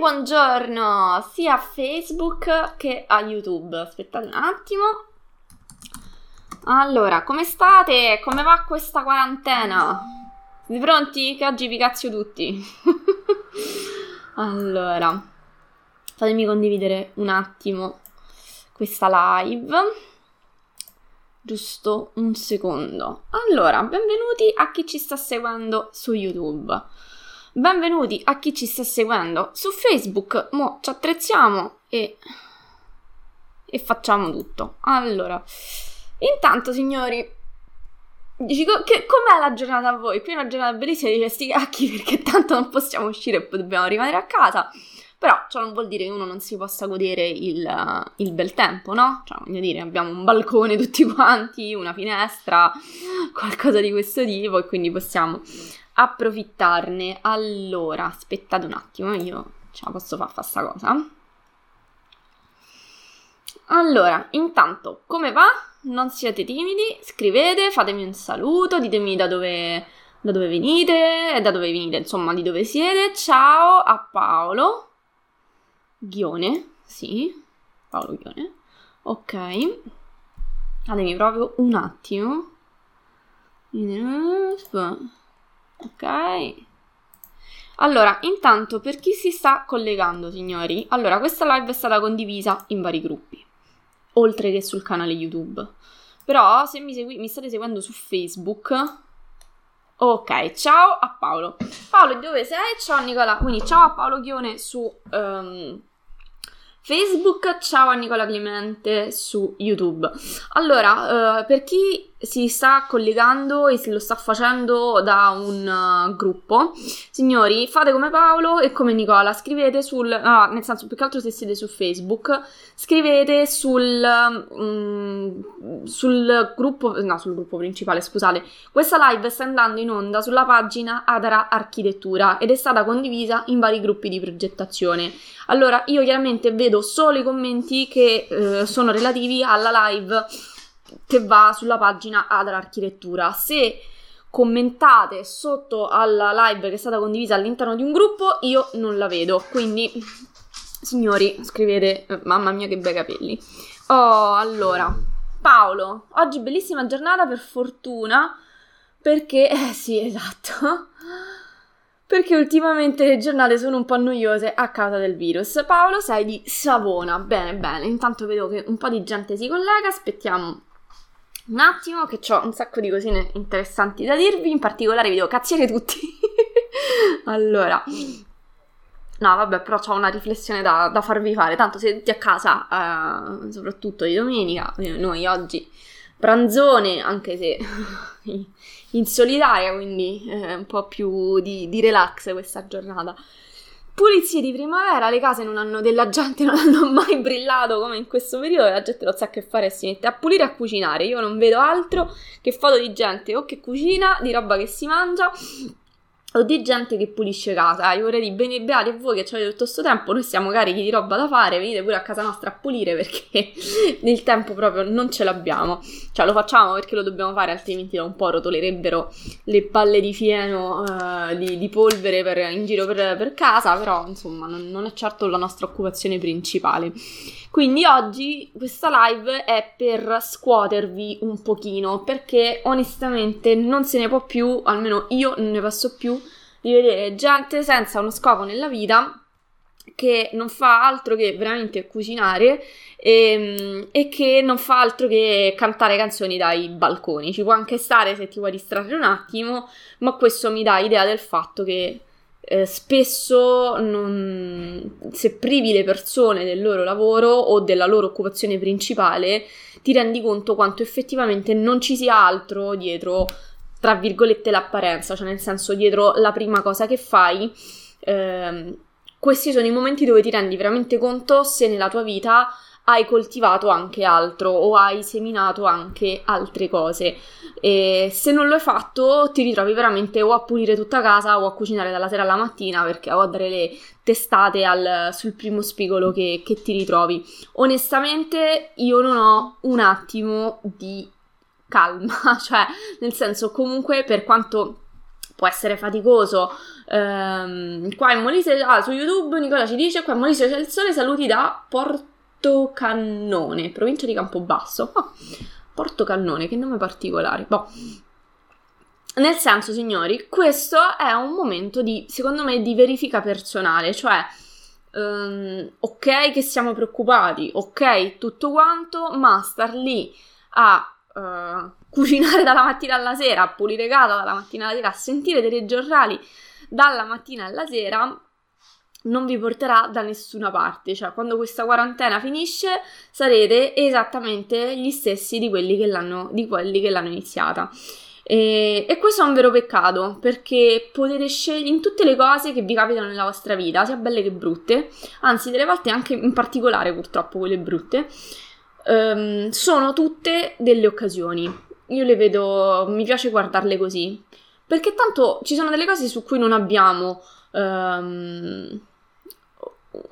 buongiorno sia a Facebook che a YouTube. Aspettate un attimo. Allora, come state? Come va questa quarantena? Siete pronti? Che oggi vi cazzio tutti. allora, fatemi condividere un attimo questa live. Giusto un secondo. Allora, benvenuti a chi ci sta seguendo su YouTube. Benvenuti a chi ci sta seguendo su Facebook. Mo ci attrezziamo e, e facciamo tutto. Allora, intanto, signori, dici che, com'è la giornata a voi? Qui una giornata bellissima, dice sti cacchi perché tanto non possiamo uscire e dobbiamo rimanere a casa. Però ciò non vuol dire che uno non si possa godere il, il, bel tempo, no? Cioè, voglio dire, abbiamo un balcone tutti quanti, una finestra, qualcosa di questo tipo e quindi possiamo approfittarne. Allora, aspettate un attimo, io ce la posso fare questa cosa. Allora, intanto, come va? Non siete timidi, scrivete, fatemi un saluto, ditemi da dove, da dove venite, da dove venite, insomma, di dove siete. Ciao a Paolo. Ghione, sì, Paolo Ghione. Ok. Datemi proprio un attimo. Ok. Allora, intanto per chi si sta collegando, signori, allora questa live è stata condivisa in vari gruppi, oltre che sul canale YouTube. Però se mi, segui- mi state seguendo su Facebook, ok, ciao a Paolo. Paolo, dove sei? Ciao Nicola. Quindi ciao a Paolo Ghione su um, Facebook, ciao a Nicola Clemente su YouTube. Allora, uh, per chi si sta collegando e se lo sta facendo da un uh, gruppo. Signori, fate come Paolo e come Nicola, scrivete sul, ah, nel senso più che altro se siete su Facebook, scrivete sul, um, sul gruppo, no, sul gruppo principale, scusate. Questa live sta andando in onda sulla pagina Adara Architettura ed è stata condivisa in vari gruppi di progettazione. Allora, io chiaramente vedo solo i commenti che uh, sono relativi alla live che va sulla pagina Adra Architettura. Se commentate sotto alla live che è stata condivisa all'interno di un gruppo, io non la vedo. Quindi, signori, scrivete, mamma mia che bei capelli. Oh, allora, Paolo, oggi bellissima giornata per fortuna, perché, eh sì, esatto, perché ultimamente le giornate sono un po' noiose a causa del virus. Paolo, sei di Savona, bene, bene, intanto vedo che un po' di gente si collega, aspettiamo un attimo che ho un sacco di cosine interessanti da dirvi, in particolare vi devo cazziare tutti. allora, no vabbè, però ho una riflessione da, da, farvi fare, tanto tutti a casa, eh, soprattutto di domenica, noi oggi pranzone, anche se in solitaria, quindi eh, un po' più di, di relax questa giornata pulizie di primavera, le case non hanno, della gente non hanno mai brillato come in questo periodo, la gente non sa che fare e si mette a pulire e a cucinare. Io non vedo altro che foto di gente o che cucina, di roba che si mangia o di gente che pulisce casa. Io vorrei dire bene beati a voi che avete tutto questo tempo, noi siamo carichi di roba da fare, venite pure a casa nostra a pulire perché il tempo proprio non ce l'abbiamo. Cioè lo facciamo perché lo dobbiamo fare, altrimenti da un po' rotolerebbero le palle di fieno uh, di, di, polvere per, in giro per, per, casa, però insomma non, non è certo la nostra occupazione principale. Quindi oggi questa live è per scuotervi un pochino perché onestamente non se ne può più, almeno io non ne posso più, di vedere gente senza uno scopo nella vita che non fa altro che veramente cucinare e, ehm, e, che non fa altro che cantare canzoni dai balconi. Ci può anche stare se ti vuoi distrarre un attimo, ma questo mi dà idea del fatto che eh, spesso non, se privi le persone del loro lavoro o della loro occupazione principale, ti rendi conto quanto effettivamente non ci sia altro dietro, tra virgolette, l'apparenza, cioè nel senso dietro la prima cosa che fai. Eh, questi sono i momenti dove ti rendi veramente conto se nella tua vita hai coltivato anche altro o hai seminato anche altre cose. E se non lo hai fatto, ti ritrovi veramente o a pulire tutta casa o a cucinare dalla sera alla mattina perché o a dare le testate al, sul primo spigolo che, che ti ritrovi. Onestamente, io non ho un attimo di calma, cioè, nel senso, comunque, per quanto può essere faticoso. Ehm, qua in Molise, ah, su YouTube Nicola ci dice, qua in Molise c'è il sole, saluti da Porto Cannone, provincia di Campobasso. Oh, Porto Cannone, che nome particolare. Boh. Nel senso, signori, questo è un momento di, secondo me, di verifica personale, cioè, um, ok che siamo preoccupati, ok tutto quanto, ma star lì a uh, cucinare dalla mattina alla sera, a pulire casa dalla mattina alla sera, a sentire dei giornali dalla mattina alla sera, non vi porterà da nessuna parte, cioè quando questa quarantena finisce sarete esattamente gli stessi di quelli che l'hanno, quelli che l'hanno iniziata. E, e, questo è un vero peccato perché potete scegliere in tutte le cose che vi capitano nella vostra vita, sia belle che brutte, anzi delle volte anche in particolare purtroppo quelle brutte, um, sono tutte delle occasioni. Io le vedo, mi piace guardarle così, perché tanto ci sono delle cose su cui non abbiamo... Um,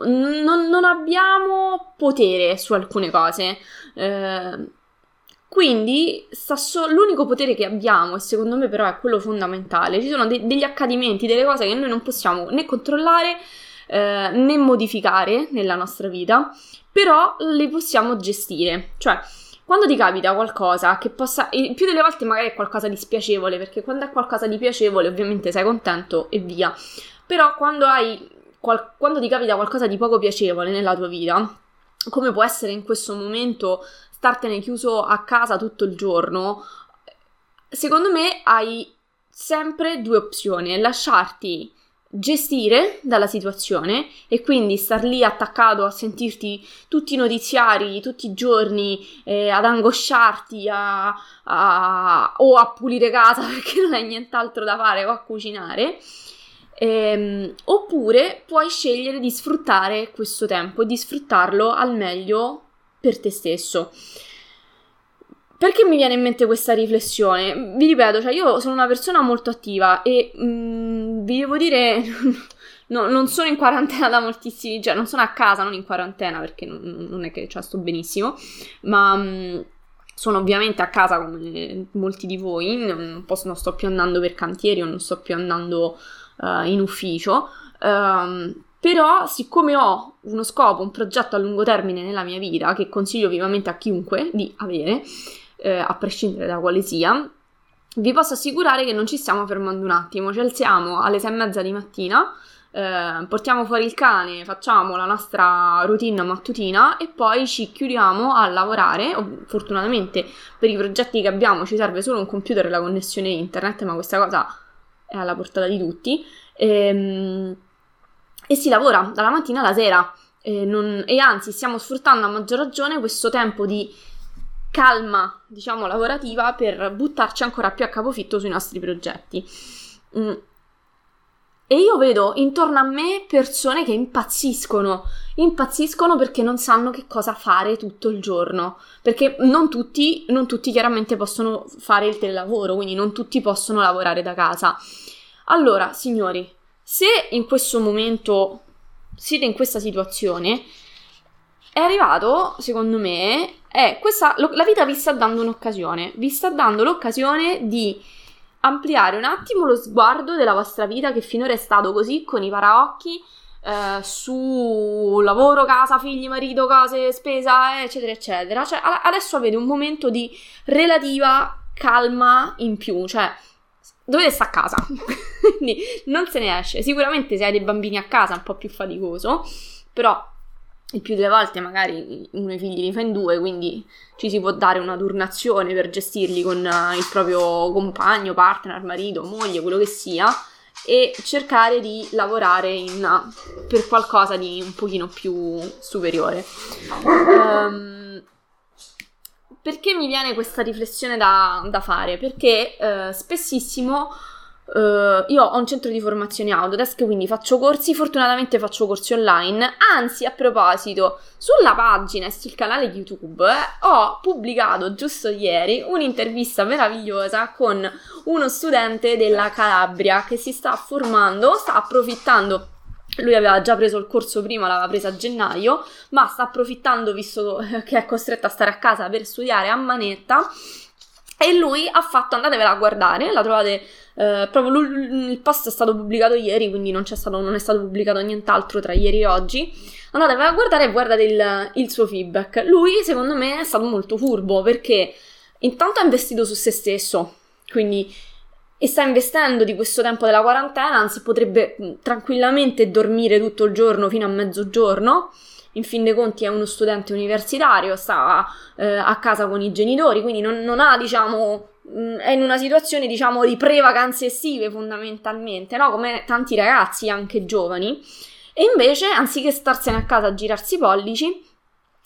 non, non, abbiamo potere su alcune cose. Eh, quindi so- l'unico potere che abbiamo, e secondo me però è quello fondamentale, ci sono de- degli accadimenti, delle cose che noi non possiamo né controllare eh, né modificare nella nostra vita, però le possiamo gestire. Cioè, quando ti capita qualcosa che possa, e più delle volte magari è qualcosa di spiacevole, perché quando è qualcosa di piacevole ovviamente sei contento e via. Però quando hai, qual- quando ti capita qualcosa di poco piacevole nella tua vita, come può essere in questo momento startene chiuso a casa tutto il giorno, secondo me hai sempre due opzioni, lasciarti gestire dalla situazione e quindi star lì attaccato a sentirti tutti i notiziari tutti i giorni, eh, ad angosciarti a, a, o a pulire casa perché non hai nient'altro da fare o a cucinare. Ehm, oppure puoi scegliere di sfruttare questo tempo e di sfruttarlo al meglio per te stesso. Perché mi viene in mente questa riflessione? Vi ripeto, cioè io sono una persona molto attiva e mh, mm, vi devo dire, no, non sono in quarantena da moltissimi, cioè non sono a casa, non in quarantena perché non, non è che cioè, sto benissimo, ma mh, mm, sono ovviamente a casa come molti di voi, non, posso, non, sto più andando per cantieri non sto più andando uh, in ufficio. Um, però, siccome ho uno scopo, un progetto a lungo termine nella mia vita, che consiglio vivamente a chiunque di avere, eh, a prescindere da quale sia, vi posso assicurare che non ci stiamo fermando un attimo. Ci alziamo alle sei e mezza di mattina, eh, portiamo fuori il cane, facciamo la nostra routine mattutina e poi ci chiudiamo a lavorare. Fortunatamente per i progetti che abbiamo ci serve solo un computer e la connessione internet, ma questa cosa è alla portata di tutti. Ehm e si lavora dalla mattina alla sera e, non, e anzi stiamo sfruttando a maggior ragione questo tempo di calma, diciamo, lavorativa per buttarci ancora più a capofitto sui nostri progetti. E io vedo intorno a me persone che impazziscono, impazziscono perché non sanno che cosa fare tutto il giorno, perché non tutti, non tutti chiaramente possono fare il telelavoro, quindi non tutti possono lavorare da casa. Allora, signori, se in questo momento siete in questa situazione, è arrivato, secondo me, è questa, la vita vi sta dando un'occasione, vi sta dando l'occasione di ampliare un attimo lo sguardo della vostra vita che finora è stato così con i paraocchi eh, su lavoro, casa, figli, marito, cose, spesa, eccetera, eccetera. Cioè, adesso avete un momento di relativa calma in più, cioè dovete stare a casa, quindi non se ne esce. Sicuramente se hai dei bambini a casa è un po' più faticoso, però il più delle volte magari uno i figli li fa in due, quindi ci si può dare una turnazione per gestirli con uh, il proprio compagno, partner, marito, moglie, quello che sia, e cercare di lavorare in, per qualcosa di un pochino più superiore. Um, perché mi viene questa riflessione da, da fare? Perché eh, spessissimo eh, io ho un centro di formazione Autodesk, quindi faccio corsi, fortunatamente faccio corsi online. Anzi, a proposito, sulla pagina e sul canale YouTube eh, ho pubblicato giusto ieri un'intervista meravigliosa con uno studente della Calabria che si sta formando, sta approfittando lui aveva già preso il corso prima, l'aveva presa a gennaio, ma sta approfittando, visto che è costretto a stare a casa per studiare a manetta, E lui ha fatto, andatevela a guardare, la trovate eh, proprio il post è stato pubblicato ieri, quindi non, stato, non, è stato pubblicato nient'altro tra ieri e oggi. Andatevela a guardare e guardate il, il suo feedback. Lui, secondo me, è stato molto furbo perché intanto ha investito su se stesso, quindi e sta investendo di questo tempo della quarantena, anzi potrebbe tranquillamente dormire tutto il giorno fino a mezzogiorno. In fin dei conti è uno studente universitario, sta eh, a casa con i genitori, quindi non, non ha, diciamo, è in una situazione, diciamo, di pre-vacanze estive fondamentalmente, no? Come tanti ragazzi, anche giovani. E invece, anziché starsene a casa a girarsi i pollici,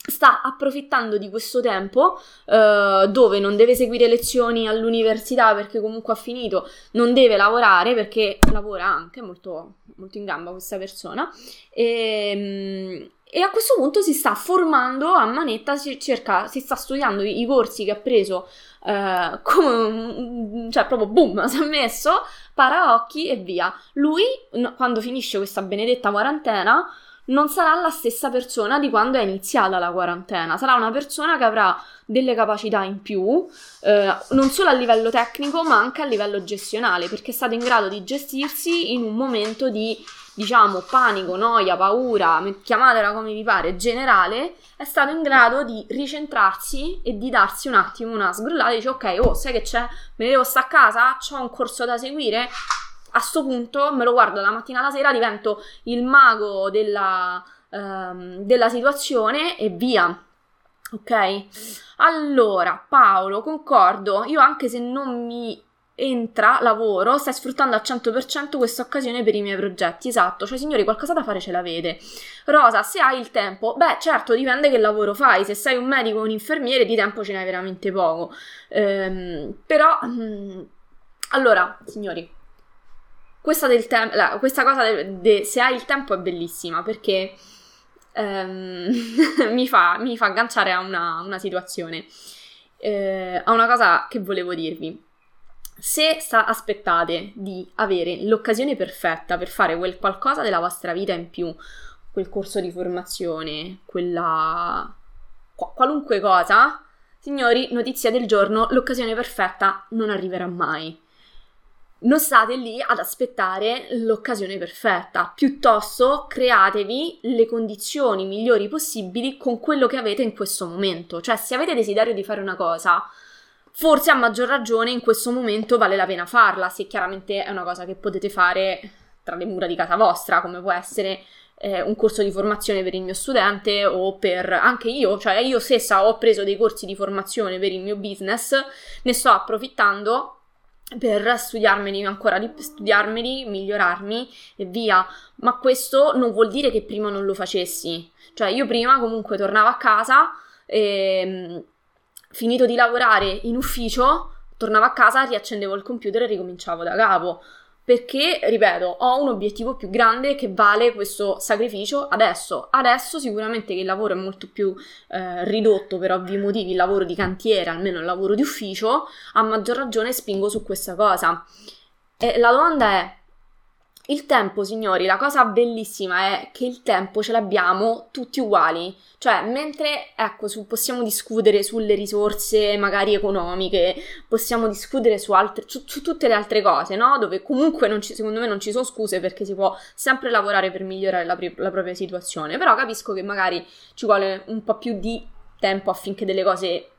sta approfittando di questo tempo uh, dove non deve seguire lezioni all'università perché comunque ha finito, non deve lavorare perché lavora anche molto, molto in gamba questa persona e, ehm, e, a questo punto si sta formando a manetta, si, cerca, si sta studiando i, corsi che ha preso uh, come, cioè proprio boom, si è messo, paraocchi e via. Lui, no, quando finisce questa benedetta quarantena, non sarà la stessa persona di quando è iniziata la quarantena, sarà una persona che avrà delle capacità in più, eh, non solo a livello tecnico ma anche a livello gestionale, perché è stato in grado di gestirsi in un momento di, diciamo, panico, noia, paura, chiamatela come vi pare, generale, è stato in grado di ricentrarsi e di darsi un attimo una sgrullata e dice ok, oh, sai che c'è? Me ne devo stare a casa? C'ho un corso da seguire? a sto punto me lo guardo la mattina alla sera, divento il mago della, um, della situazione e via. Ok? Allora, Paolo, concordo, io anche se non mi entra lavoro, stai sfruttando al 100% questa occasione per i miei progetti. Esatto, cioè signori, qualcosa da fare ce l'avete. Rosa, se hai il tempo, beh, certo, dipende che lavoro fai. Se sei un medico o un infermiere, di tempo ce n'hai veramente poco. Ehm, però, mh, mm, allora, signori, questa, del te- la, questa cosa de- de- se hai il tempo è bellissima perché ehm, mi, fa, mi, fa, agganciare a una, una situazione, eh, a una cosa che volevo dirvi. Se sta- aspettate di avere l'occasione perfetta per fare quel qualcosa della vostra vita in più, quel corso di formazione, quella Qu- qualunque cosa, signori, notizia del giorno, l'occasione perfetta non arriverà mai non state lì ad aspettare l'occasione perfetta, piuttosto createvi le condizioni migliori possibili con quello che avete in questo momento. Cioè, se avete desiderio di fare una cosa, forse a maggior ragione in questo momento vale la pena farla, se chiaramente è una cosa che potete fare tra le mura di casa vostra, come può essere eh, un corso di formazione per il mio studente o per anche io, cioè io stessa ho preso dei corsi di formazione per il mio business, ne sto approfittando per studiarmeli ancora di studiarmeli, migliorarmi e via. Ma questo non vuol dire che prima non lo facessi. Cioè, io prima comunque tornavo a casa e finito di lavorare in ufficio, tornavo a casa, riaccendevo il computer e ricominciavo da capo perché, ripeto, ho un obiettivo più grande che vale questo sacrificio adesso. Adesso sicuramente che il lavoro è molto più eh, ridotto per ovvi motivi, il lavoro di cantiere, almeno il lavoro di ufficio, a maggior ragione spingo su questa cosa. E la domanda è, il tempo, signori, la cosa bellissima è che il tempo ce l'abbiamo tutti uguali, cioè mentre, ecco, su, possiamo discutere sulle risorse magari economiche, possiamo discutere su, altre, su, su tutte le altre cose, no? Dove comunque ci, secondo me non ci sono scuse perché si può sempre lavorare per migliorare la, la propria situazione, però capisco che magari ci vuole un po' più di tempo affinché delle cose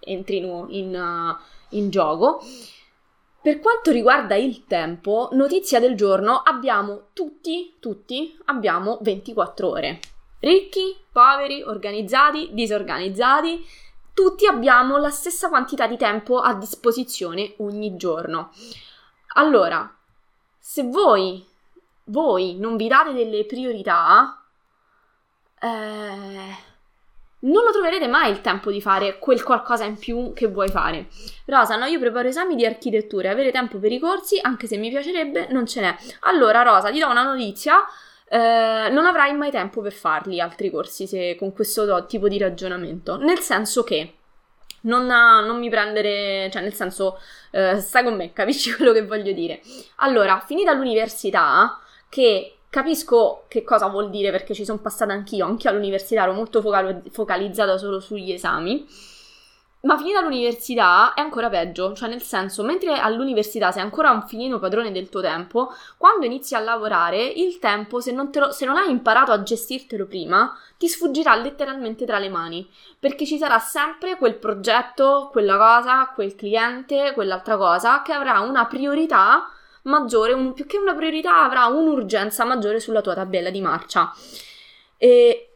entrino in, uh, in gioco. Per quanto riguarda il tempo, notizia del giorno, abbiamo tutti, tutti, abbiamo 24 ore. Ricchi, poveri, organizzati, disorganizzati, tutti abbiamo la stessa quantità di tempo a disposizione ogni giorno. Allora, se voi, voi non vi date delle priorità, eh, non lo troverete mai il tempo di fare quel qualcosa in più che vuoi fare. Rosa, no, io preparo esami di architettura e avere tempo per i corsi, anche se mi piacerebbe, non ce n'è. Allora, Rosa, ti do una notizia. Eh, non avrai mai tempo per farli altri corsi se, con questo tipo di ragionamento. Nel senso che non, non mi prendere, cioè nel senso, eh, stai con me, capisci quello che voglio dire? Allora, finita l'università, che Capisco che cosa vuol dire perché ci sono passata anch'io, anche all'università ero molto focal- focalizzata solo sugli esami. ma finita l'università è ancora peggio, cioè nel senso, mentre all'università sei ancora un finino padrone del tuo tempo, quando inizi a lavorare, il tempo, se non, lo, se non hai imparato a gestirtelo prima, ti sfuggirà letteralmente tra le mani, perché ci sarà sempre quel progetto, quella cosa, quel cliente, quell'altra cosa che avrà una priorità maggiore, un, più che una priorità avrà un'urgenza maggiore sulla tua tabella di marcia. E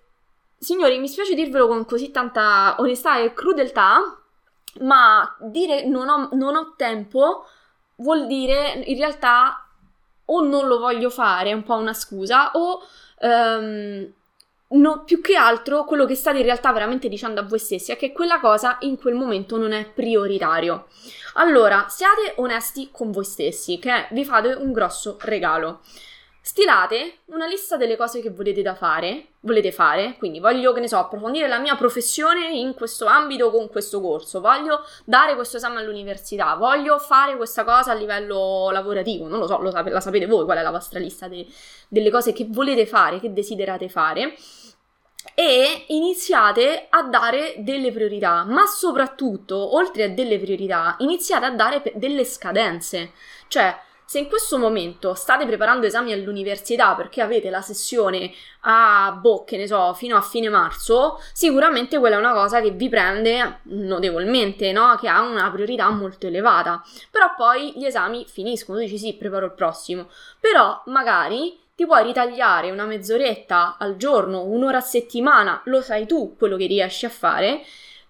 Signori, mi spiace dirvelo con così tanta onestà e crudeltà, ma dire non ho, non ho tempo vuol dire in realtà o non lo voglio fare, è un po' una scusa, o um, no, più che altro quello che state in realtà veramente dicendo a voi stessi è che quella cosa in quel momento non è prioritario. Allora, siate onesti con voi stessi, che vi fate un grosso regalo. Stilate una lista delle cose che volete da fare, volete fare, quindi voglio, che ne so, approfondire la mia professione in questo ambito con questo corso, voglio dare questo esame all'università, voglio fare questa cosa a livello lavorativo, non lo so, lo sap- la sapete voi qual è la vostra lista de- delle cose che volete fare, che desiderate fare e iniziate a dare delle priorità, ma soprattutto, oltre a delle priorità, iniziate a dare delle scadenze, cioè se in questo momento state preparando esami all'università perché avete la sessione a boh, ne so, fino a fine marzo, sicuramente quella è una cosa che vi prende notevolmente, no? Che ha una priorità molto elevata. Però poi gli esami finiscono, dici sì, preparo il prossimo. Però magari ti puoi ritagliare una mezz'oretta al giorno, un'ora a settimana, lo sai tu quello che riesci a fare,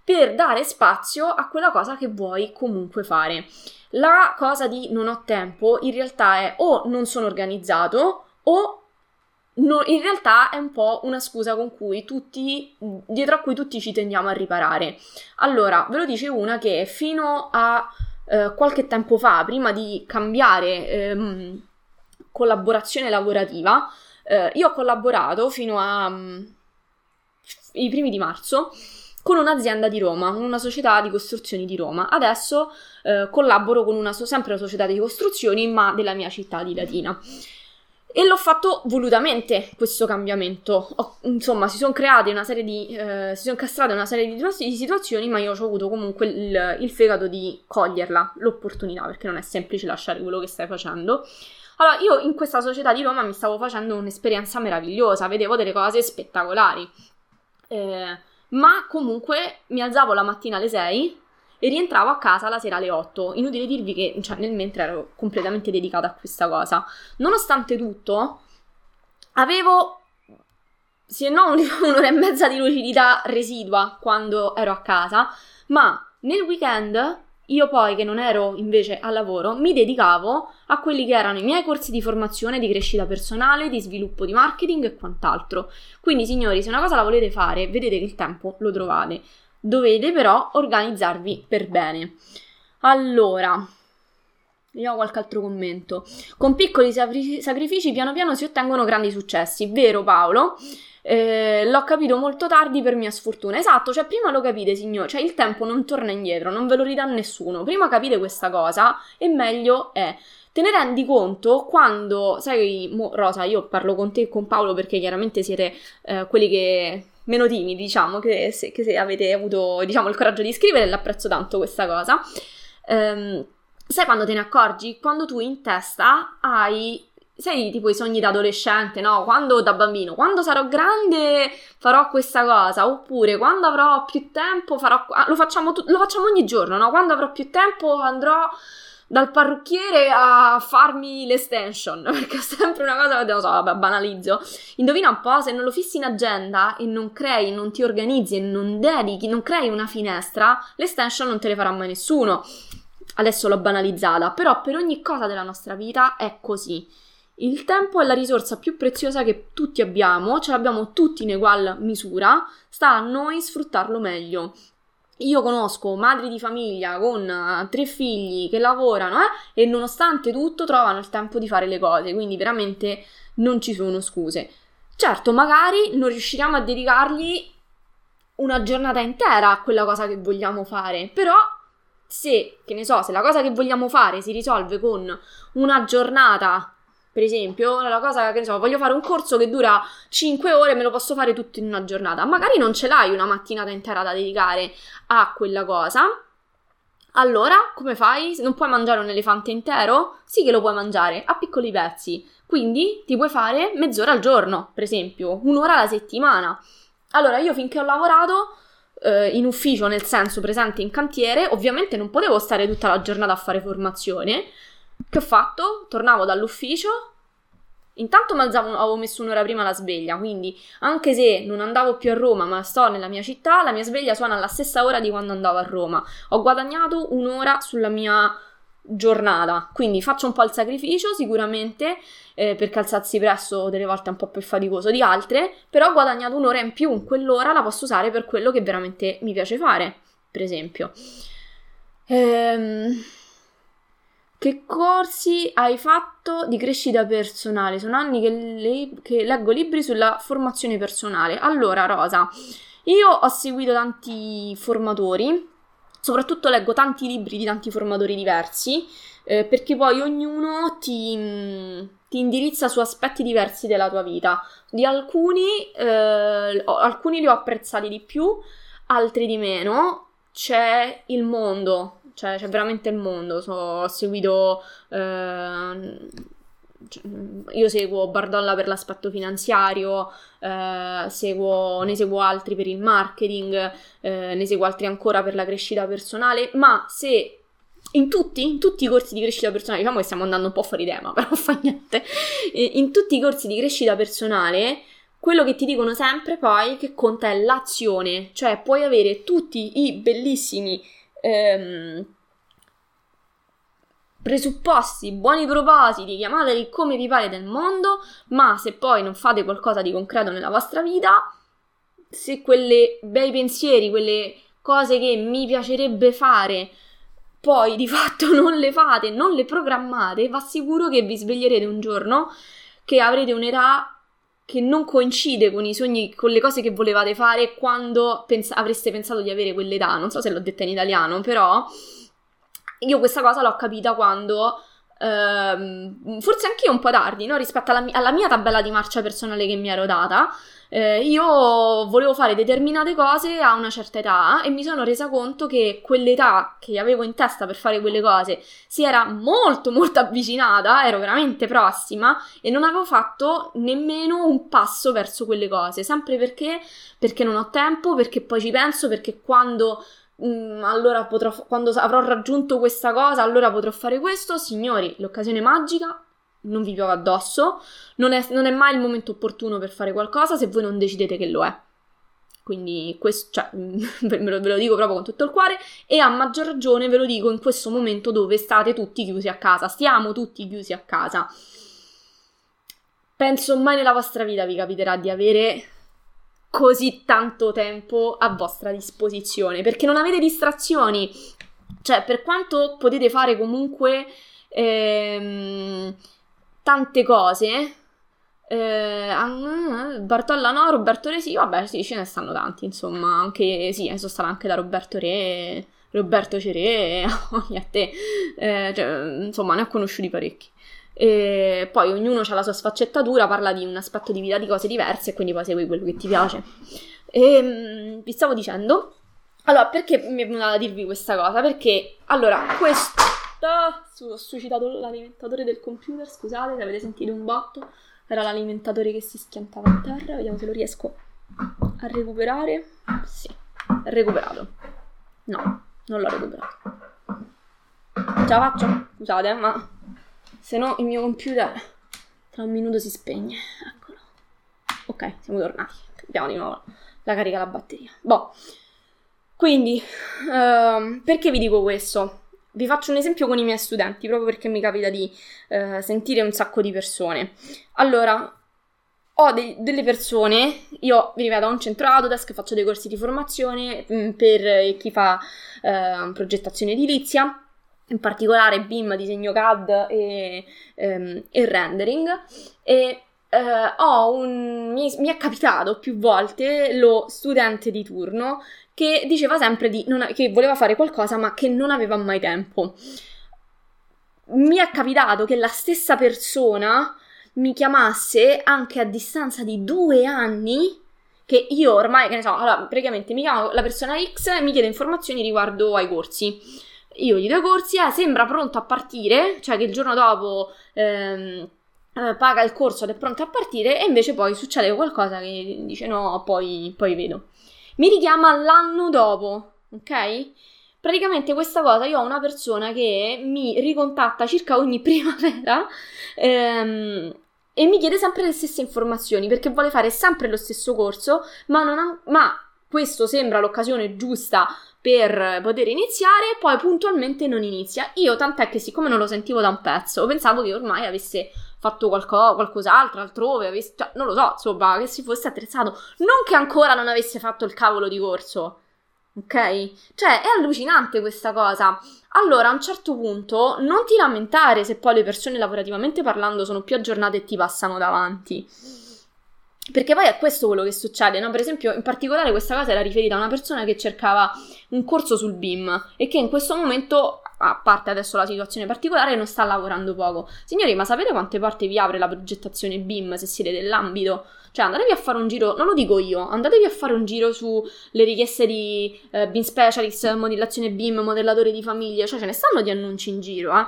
per dare spazio a quella cosa che vuoi comunque fare. La cosa di non ho tempo in realtà è o non sono organizzato o No, in realtà è un po' una scusa con cui tutti, dietro a cui tutti ci tendiamo a riparare. Allora, ve lo dice una che fino a eh, qualche tempo fa, prima di cambiare ehm, collaborazione lavorativa, eh, io ho collaborato fino ai mm, primi di marzo con un'azienda di Roma, una società di costruzioni di Roma. Adesso eh, collaboro con una, sempre una società di costruzioni, ma della mia città di Latina. E l'ho fatto volutamente questo cambiamento. Ho, insomma, si sono create una serie di. Eh, si sono incastrate una serie di, di, situazioni, ma io ho avuto comunque il, il fegato di coglierla, l'opportunità, perché non è semplice lasciare quello che stai facendo. Allora, io in questa società di Roma mi stavo facendo un'esperienza meravigliosa, vedevo delle cose spettacolari. Eh, ma comunque mi alzavo la mattina alle 6 e rientravo a casa la sera alle 8. Inutile dirvi che cioè, nel mentre ero completamente dedicata a questa cosa. Nonostante tutto, avevo se no un'ora e mezza di lucidità residua quando ero a casa, ma nel weekend io poi, che non ero invece al lavoro, mi dedicavo a quelli che erano i miei corsi di formazione, di crescita personale, di sviluppo di marketing e quant'altro. Quindi, signori, se una cosa la volete fare, vedete che il tempo lo trovate. Dovete però organizzarvi per bene. Allora, vediamo qualche altro commento. Con piccoli sacrifici piano piano si ottengono grandi successi, vero Paolo? Eh, l'ho capito molto tardi per mia sfortuna. Esatto, cioè prima lo capite, signore, cioè il tempo non torna indietro, non ve lo ridà nessuno. Prima capite questa cosa e meglio è. Te ne rendi conto quando, sai, mo, Rosa, io parlo con te e con Paolo perché chiaramente siete eh, quelli che meno timidi, diciamo, che se, che se, avete avuto, diciamo, il coraggio di scrivere, l'apprezzo tanto questa cosa. Um, sai quando te ne accorgi? Quando tu in testa hai sai, tipo i sogni da adolescente, no? Quando da bambino, quando sarò grande farò questa cosa, oppure quando avrò più tempo farò. Lo, facciamo lo facciamo ogni giorno, no? Quando avrò più tempo andrò dal parrucchiere a farmi l'estension, perché è sempre una cosa, non so, vabbè, banalizzo. Indovina un po', se non lo fissi in agenda e non crei, non ti organizzi e non dedichi, non crei una finestra, l'estension non te le farà mai nessuno. Adesso l'ho banalizzata, però per ogni cosa della nostra vita è così. Il tempo è la risorsa più preziosa che tutti abbiamo, ce l'abbiamo tutti in ugual misura, sta a noi sfruttarlo meglio. Io conosco madri di famiglia con uh, tre figli che lavorano eh, e nonostante tutto trovano il tempo di fare le cose, quindi veramente non ci sono scuse. Certo, magari non riusciremo a dedicargli una giornata intera a quella cosa che vogliamo fare, però se, che ne so, se la cosa che vogliamo fare si risolve con una giornata Per esempio, la cosa che ne so, voglio fare un corso che dura 5 ore, me lo posso fare tutto in una giornata. Magari non ce l'hai una mattinata intera da dedicare a quella cosa. Allora, come fai? Non puoi mangiare un elefante intero? Sì che lo puoi mangiare, a piccoli pezzi. Quindi ti puoi fare mezz'ora al giorno, per esempio, un'ora alla settimana. Allora, io finché ho lavorato eh, in ufficio, nel senso presente in cantiere, ovviamente non potevo stare tutta la giornata a fare formazione. Che ho fatto? Tornavo dall'ufficio, Intanto mi avevo messo un'ora prima la sveglia, quindi anche se non andavo più a Roma, ma sto nella mia città, la mia sveglia suona alla stessa ora di quando andavo a Roma. Ho guadagnato un'ora sulla mia giornata, quindi faccio un po' il sacrificio sicuramente, eh, perché alzarsi presto delle volte è un po' più faticoso di altre, però ho guadagnato un'ora in più, quell'ora la posso usare per quello che veramente mi piace fare, per esempio. Ehm che corsi hai fatto di crescita personale? Sono anni che, le- che leggo libri sulla formazione personale. Allora, Rosa, io ho seguito tanti formatori, soprattutto leggo tanti libri di tanti formatori diversi, eh, perché poi ognuno ti, ti, indirizza su aspetti diversi della tua vita. Di alcuni, eh, alcuni li ho apprezzati di più, altri di meno. C'è il mondo cioè c'è veramente il mondo. So, ho seguito. Eh, io seguo Bardolla per l'aspetto finanziario, eh, seguo, ne seguo altri per il marketing, eh, ne seguo altri ancora per la crescita personale, ma se in tutti, in tutti i corsi di crescita personale, diciamo che stiamo andando un po' fuori tema, però fa niente, in tutti i corsi di crescita personale quello che ti dicono sempre poi che conta è l'azione, cioè puoi avere tutti i bellissimi ehm, presupposti, buoni propositi, chiamateli come vi pare del mondo, ma se poi non fate qualcosa di concreto nella vostra vita, se quelle bei pensieri, quelle cose che mi piacerebbe fare, poi di fatto non le fate, non le programmate, va sicuro che vi sveglierete un giorno che avrete un'età che non coincide con i sogni, con le cose che volevate fare quando pens- avreste pensato di avere quell'età. Non so se l'ho detta in italiano, però io questa cosa l'ho capita quando ehm, forse anche io un po' tardi, no? rispetto alla, alla, mia tabella di marcia personale che mi ero data. Eh, io volevo fare determinate cose a una certa età e mi sono resa conto che quell'età che avevo in testa per fare quelle cose si era molto molto avvicinata, ero veramente prossima e non avevo fatto nemmeno un passo verso quelle cose, sempre perché perché non ho tempo, perché poi ci penso, perché quando Mm, allora potrò, quando avrò raggiunto questa cosa, allora potrò fare questo. Signori, l'occasione magica non vi piove addosso, non è, non è, mai il momento opportuno per fare qualcosa se voi non decidete che lo è. Quindi questo, cioè, ve, lo, ve lo dico proprio con tutto il cuore e a maggior ragione ve lo dico in questo momento dove state tutti chiusi a casa, stiamo tutti chiusi a casa. Penso mai nella vostra vita vi capiterà di avere così tanto tempo a vostra disposizione, perché non avete distrazioni. Cioè, per quanto potete fare comunque ehm, tante cose, eh, Bartolla no, Roberto Re sì, vabbè sì, ce ne stanno tanti, insomma, anche sì, sono stata anche da Roberto Re, Roberto Ceré, a te, eh, cioè, insomma, ne ho conosciuti parecchi. E poi ognuno ha la sua sfaccettatura, parla di un aspetto di vita di cose diverse e quindi poi segui quello che ti piace. E ehm, vi stavo dicendo, allora, perché mi è venuta da dirvi questa cosa? Perché, allora, questo... Ho suscitato l'alimentatore del computer, scusate se avete sentito un botto. Era l'alimentatore che si schiantava a terra, vediamo se lo riesco a recuperare. Sì, recuperato. No, non l'ho recuperato. Ce la faccio? Scusate, ma se no il mio computer tra un minuto si spegne. Eccolo. Ok, siamo tornati. Abbiamo di nuovo la carica la batteria. Boh. Quindi, uh, perché vi dico questo? Vi faccio un esempio con i miei studenti, proprio perché mi capita di uh, sentire un sacco di persone. Allora, ho de- delle persone, io vi ripeto, ho un centro Autodesk, faccio dei corsi di formazione mh, mm, per chi fa uh, progettazione edilizia in particolare BIM, disegno CAD e, ehm, e rendering e eh, un, mi, mi, è capitato più volte lo studente di turno che diceva sempre di non, che voleva fare qualcosa ma che non aveva mai tempo. Mi è capitato che la stessa persona mi chiamasse anche a distanza di due anni, che io ormai, che ne so, allora praticamente mi chiama la persona X e mi chiede informazioni riguardo ai corsi. Io gli do i corsi, eh, sembra pronto a partire, cioè che il giorno dopo ehm, eh, paga il corso ed è pronto a partire e invece poi succede qualcosa che dice no, poi, poi vedo. Mi richiama l'anno dopo, ok? Praticamente questa cosa io ho una persona che mi ricontatta circa ogni primavera ehm, e mi chiede sempre le stesse informazioni perché vuole fare sempre lo stesso corso, ma, ha, ma questo sembra l'occasione giusta per poter iniziare, poi puntualmente non inizia. Io tant'è che siccome non lo sentivo da un pezzo, pensavo che ormai avesse fatto qualco, qualcos'altro altrove, avesse, cioè, non lo so, insomma, che si fosse attrezzato. Non che ancora non avesse fatto il cavolo di corso. Ok? Cioè, è allucinante questa cosa. Allora, a un certo punto, non ti lamentare se poi le persone lavorativamente parlando sono più aggiornate e ti passano davanti. Perché poi è questo quello che succede, no? Per esempio, in particolare questa cosa era riferita a una persona che cercava un corso sul BIM e che in questo momento, a parte adesso la situazione particolare, non sta lavorando poco. Signori, ma sapete quante porte vi apre la progettazione BIM se siete dell'ambito? Cioè, andatevi a fare un giro, non lo dico io, andatevi a fare un giro sulle richieste di eh, BIM Specialist, modellazione BIM, modellatore di famiglia, cioè ce ne stanno di annunci in giro, eh.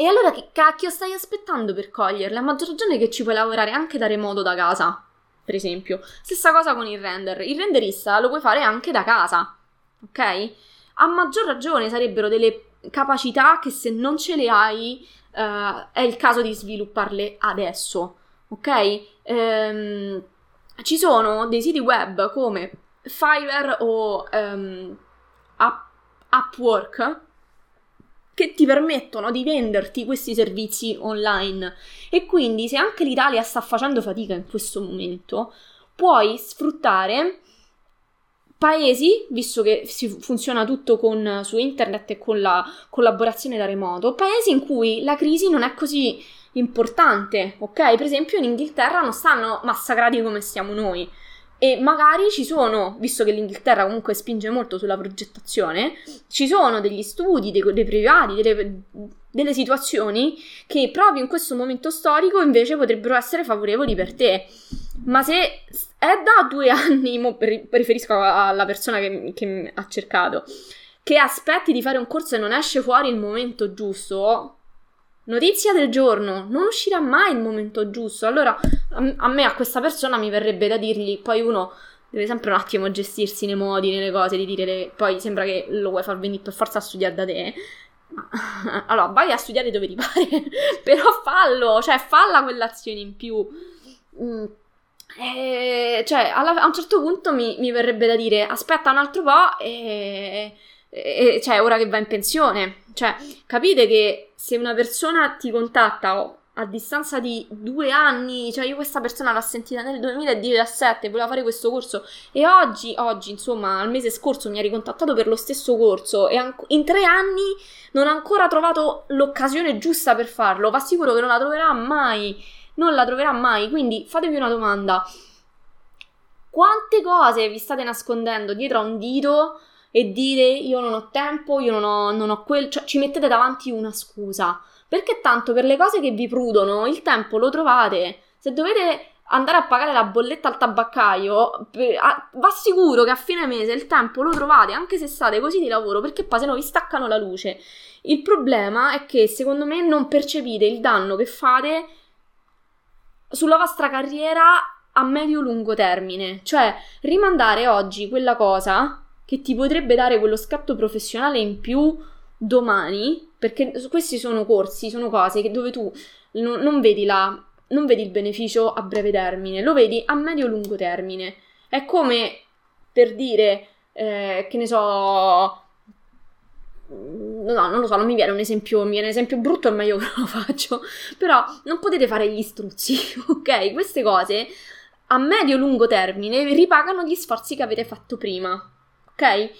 E allora che cacchio stai aspettando per coglierle? A maggior ragione che ci puoi lavorare anche da remoto da casa, per esempio. Stessa cosa con il render. Il renderista lo puoi fare anche da casa, ok? A maggior ragione sarebbero delle capacità che se non ce le hai uh, è il caso di svilupparle adesso ok? Ehm, ci sono dei siti web come Fiverr o um, Upwork che ti permettono di venderti questi servizi online e quindi se anche l'Italia sta facendo fatica in questo momento puoi sfruttare paesi, visto che funziona tutto con, su internet e con la collaborazione da remoto, paesi in cui la crisi non è così importante, ok? Per esempio in Inghilterra non stanno massacrati come stiamo noi. E magari ci sono, visto che l'Inghilterra comunque spinge molto sulla progettazione, ci sono degli studi, dei, dei privati, delle, delle, situazioni che proprio in questo momento storico invece potrebbero essere favorevoli per te. Ma se è da due anni, mo riferisco alla persona che, che ha cercato, che aspetti di fare un corso e non esce fuori il momento giusto, Notizia del giorno, non uscirà mai il momento giusto. Allora, a, me, a questa persona, mi verrebbe da dirgli, poi uno deve sempre un attimo gestirsi nei modi, nelle cose, di dire, le, poi sembra che lo vuoi far venire per forza a studiare da te. Allora, vai a studiare dove ti pare, però fallo, cioè falla quell'azione in più. Mm. E, cioè, alla, a un certo punto mi, mi, verrebbe da dire, aspetta un altro po' e, e, cioè, ora che va in pensione. Cioè, capite che se una persona ti contatta oh, a distanza di due anni, cioè io questa persona l'ho sentita nel 2017, voleva fare questo corso e oggi, oggi, insomma, al mese scorso mi ha ricontattato per lo stesso corso e an- in tre anni non ha ancora trovato l'occasione giusta per farlo, va sicuro che non la troverà mai, non la troverà mai, quindi fatevi una domanda. Quante cose vi state nascondendo dietro a un dito e dire io non ho tempo, io non ho, non ho quel... cioè ci mettete davanti una scusa. Perché tanto per le cose che vi prudono il tempo lo trovate. Se dovete andare a pagare la bolletta al tabaccaio, va sicuro che a fine mese il tempo lo trovate, anche se state così di lavoro, perché poi se no vi staccano la luce. Il problema è che secondo me non percepite il danno che fate sulla vostra carriera a medio-lungo termine. Cioè, rimandare oggi quella cosa che ti potrebbe dare quello scatto professionale in più domani, perché questi sono corsi, sono cose dove tu non, non vedi la, non vedi il beneficio a breve termine, lo vedi a medio-lungo termine. È come per dire, eh, che ne so, no, non lo so, non mi viene un esempio, mi viene un esempio brutto, è meglio che non lo faccio, però non potete fare gli struzzi, ok? Queste cose a medio-lungo termine ripagano gli sforzi che avete fatto prima ok?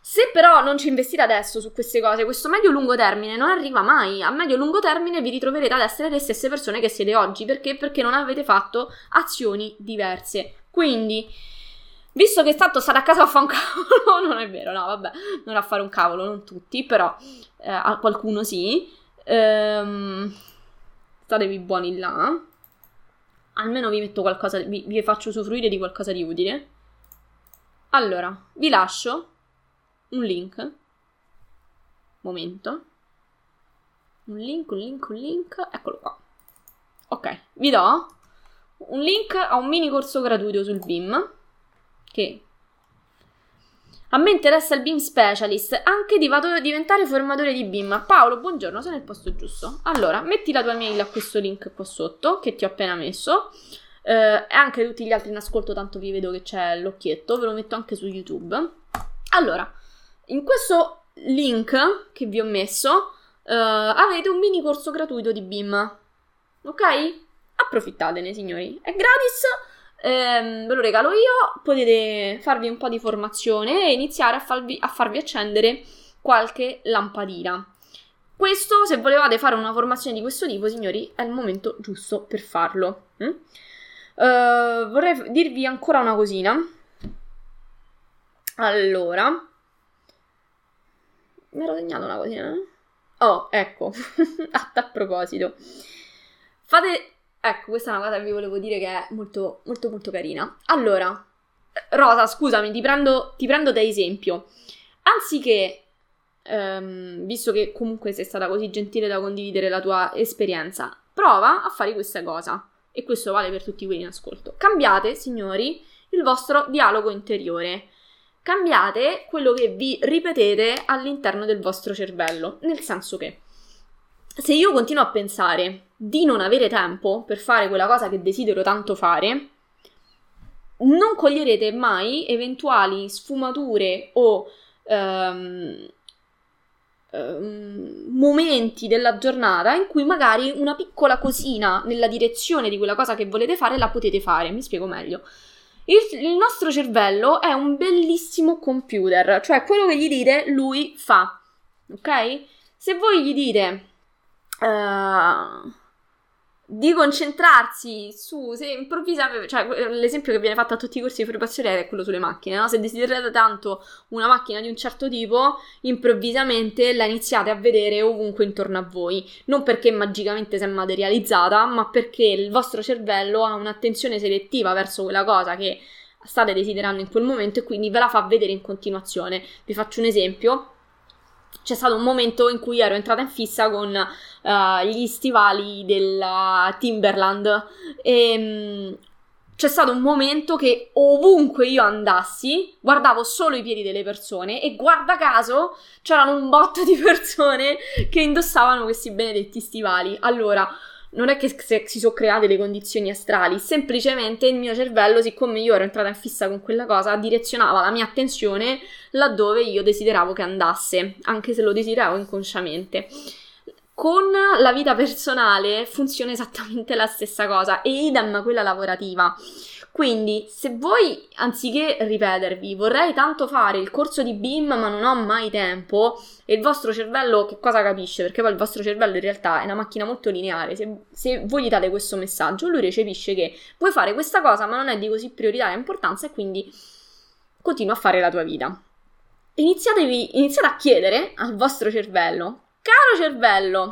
Se però non ci investite adesso su queste cose, questo medio-lungo termine non arriva mai. A medio-lungo termine vi ritroverete ad essere le stesse persone che siete oggi. Perché? Perché non avete fatto azioni diverse. Quindi, visto che tanto state a casa a fare un cavolo, non è vero, no, vabbè, non a fare un cavolo, non tutti, però eh, a qualcuno sì. Ehm, statevi buoni là. Almeno vi metto qualcosa, vi, vi faccio usufruire di qualcosa di utile. Allora, vi lascio un link. Momento. Un link, un link, un link. Eccolo qua. Ok, vi do un link a un mini corso gratuito sul BIM che a me interessa il BIM Specialist, anche di vado a diventare formatore di BIM. Paolo, buongiorno, sei nel posto giusto. Allora, metti la tua mail a questo link qua sotto, che ti ho appena messo, e anche tutti gli altri in ascolto, tanto vi vedo che c'è l'occhietto, ve lo metto anche su YouTube. Allora, in questo link che vi ho messo, eh, avete un mini corso gratuito di BIM. Ok? Approfittatene, signori. È gratis ehm, ve lo regalo io, potete farvi un po' di formazione e iniziare a, farvi, a farvi accendere qualche lampadina. Questo, se volevate fare una formazione di questo tipo, signori, è il momento giusto per farlo. Mm? Uh, vorrei dirvi ancora una cosina. Allora, mi ero segnato una cosina. Eh? Oh, ecco, a proposito. Fate Ecco, questa è una cosa che vi volevo dire che è molto, molto, molto carina. Allora, Rosa, scusami, ti prendo, ti prendo da esempio. Anziché, ehm, visto che comunque sei stata così gentile da condividere la tua esperienza, prova a fare questa cosa. E questo vale per tutti quelli in ascolto. Cambiate, signori, il vostro dialogo interiore. Cambiate quello che vi ripetete all'interno del vostro cervello. Nel senso che se io continuo a pensare di non avere tempo per fare quella cosa che desidero tanto fare, non coglierete mai eventuali sfumature o um, momenti della giornata in cui magari una piccola cosina nella direzione di quella cosa che volete fare la potete fare. Mi spiego meglio. Il, il nostro cervello è un bellissimo computer, cioè quello che gli dite lui fa. Ok? Se voi gli dite uh, di concentrarsi su se improvvisamente, cioè l'esempio che viene fatto a tutti i corsi di formazione è quello sulle macchine, no? Se desiderate tanto una macchina di un certo tipo, improvvisamente la iniziate a vedere ovunque intorno a voi, non perché magicamente si è materializzata, ma perché il vostro cervello ha un'attenzione selettiva verso quella cosa che state desiderando in quel momento e quindi ve la fa vedere in continuazione. Vi faccio un esempio c'è stato un momento in cui ero entrata in fissa con uh, gli stivali della Timberland e um, c'è stato un momento che ovunque io andassi guardavo solo i piedi delle persone e guarda caso c'erano un botto di persone che indossavano questi benedetti stivali. Allora, non è che si sono create le condizioni astrali, semplicemente il mio cervello, siccome io ero entrata in fissa con quella cosa, direzionava la mia attenzione laddove io desideravo che andasse, anche se lo desideravo inconsciamente. Con la vita personale funziona esattamente la stessa cosa, e idem quella lavorativa. Quindi, se voi, anziché ripetervi, vorrei tanto fare il corso di BIM ma non ho mai tempo, e il vostro cervello che cosa capisce? Perché poi il vostro cervello in realtà è una macchina molto lineare. Se, se voi gli date questo messaggio, lui recepisce che vuoi fare questa cosa ma non è di così prioritaria importanza e quindi continua a fare la tua vita. Iniziatevi, iniziate a chiedere al vostro cervello, caro cervello,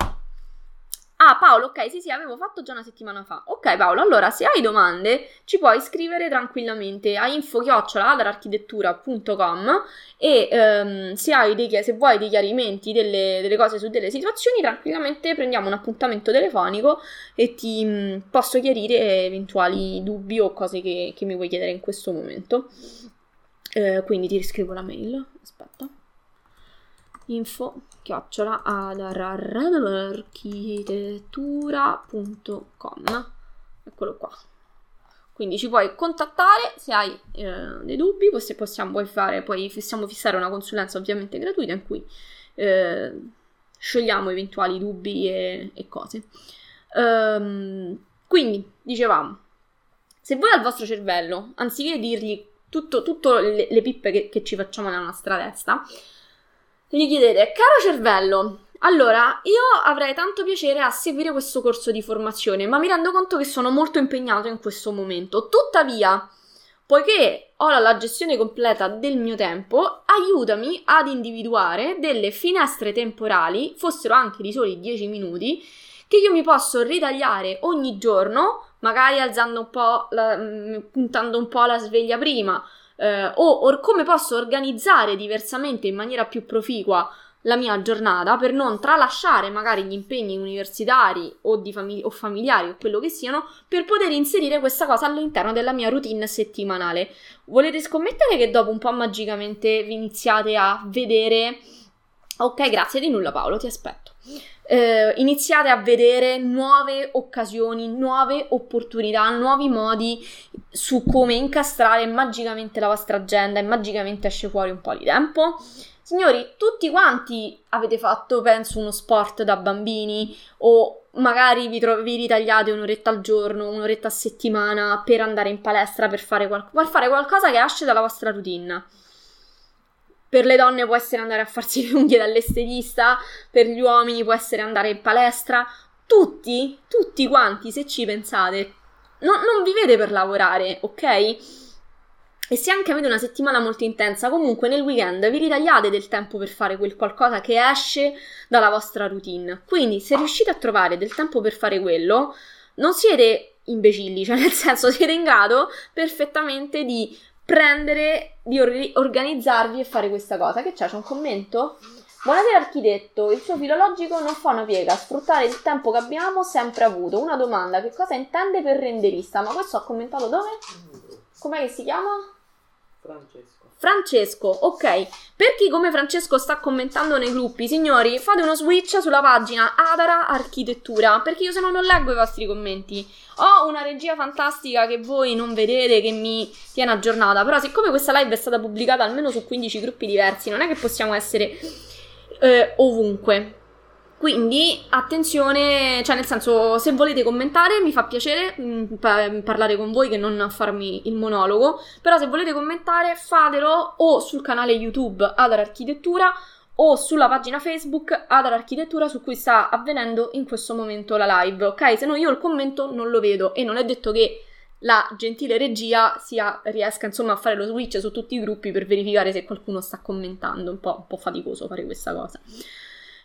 Ah, Paolo, ok, sì, sì, avevo fatto già una settimana fa. Ok, Paolo, allora se hai domande ci puoi scrivere tranquillamente a info-adararchitettura.com e um, se, hai dei, se vuoi dei chiarimenti delle, delle, cose su delle situazioni, tranquillamente prendiamo un appuntamento telefonico e ti mh, mm, posso chiarire eventuali dubbi o cose che, che mi vuoi chiedere in questo momento. Uh, quindi ti riscrivo la mail. Aspetta info chiocciola adararchitettura.com eccolo qua. Quindi ci puoi contattare se hai eh, dei dubbi possiamo fare poi possiamo fissare una consulenza ovviamente gratuita in cui eh, sciogliamo eventuali dubbi e, e cose. Um, quindi dicevamo se voi al vostro cervello anziché dirgli tutte le, le, pippe che, che ci facciamo nella nostra testa gli chiedete, caro cervello, allora, io avrei tanto piacere a seguire questo corso di formazione, ma mi rendo conto che sono molto impegnato in questo momento. Tuttavia, poiché ho la gestione completa del mio tempo, aiutami ad individuare delle finestre temporali, fossero anche di soli 10 minuti, che io mi posso ritagliare ogni giorno, magari alzando un po', la, mm, puntando un po' la sveglia prima, eh, o, o come posso organizzare diversamente in maniera più proficua la mia giornata per non tralasciare magari gli impegni universitari o, famig- o, familiari o quello che siano per poter inserire questa cosa all'interno della mia routine settimanale. Volete scommettere che dopo un po' magicamente vi iniziate a vedere... Ok, grazie di nulla Paolo, ti aspetto. Eh, iniziate a vedere nuove occasioni, nuove opportunità, nuovi modi su come incastrare magicamente la vostra agenda e magicamente esce fuori un po' di tempo. Signori, tutti quanti avete fatto, penso, uno sport da bambini o magari vi, tro- vi ritagliate un'oretta al giorno, un'oretta a settimana per andare in palestra, per fare, qual- per fare qualcosa che esce dalla vostra routine. Per le donne può essere andare a farsi le unghie dall'estetista, per gli uomini può essere andare in palestra. Tutti, tutti quanti, se ci pensate, no, non vivete per lavorare, ok? E se anche avete una settimana molto intensa, comunque nel weekend vi ritagliate del tempo per fare quel qualcosa che esce dalla vostra routine. Quindi, se riuscite a trovare del tempo per fare quello, non siete imbecilli, cioè nel senso siete in grado perfettamente di prendere, di or- organizzarvi e fare questa cosa. Che c'è? C'è un commento? Buonasera architetto, il suo filologico non fa una piega, sfruttare il tempo che abbiamo sempre avuto. Una domanda, che cosa intende per renderista? Ma questo ha commentato dove? Com'è che si chiama? Francesco. Francesco, ok. Per chi come Francesco sta commentando nei gruppi, signori, fate uno switch sulla pagina Adara Architettura, perché io se no non leggo i vostri commenti. Ho una regia fantastica che voi non vedete, che mi tiene aggiornata, però siccome questa live è stata pubblicata almeno su 15 gruppi diversi, non è che possiamo essere eh, ovunque. Quindi attenzione, cioè nel senso, se volete commentare mi fa piacere mh, mm, pa- parlare con voi che non farmi il monologo, però se volete commentare fatelo o sul canale YouTube Adar Architettura o sulla pagina Facebook Adar Architettura su cui sta avvenendo in questo momento la live, ok? Se no io il commento non lo vedo e non è detto che la gentile regia sia, riesca insomma a fare lo switch su tutti i gruppi per verificare se qualcuno sta commentando, un po', un po faticoso fare questa cosa.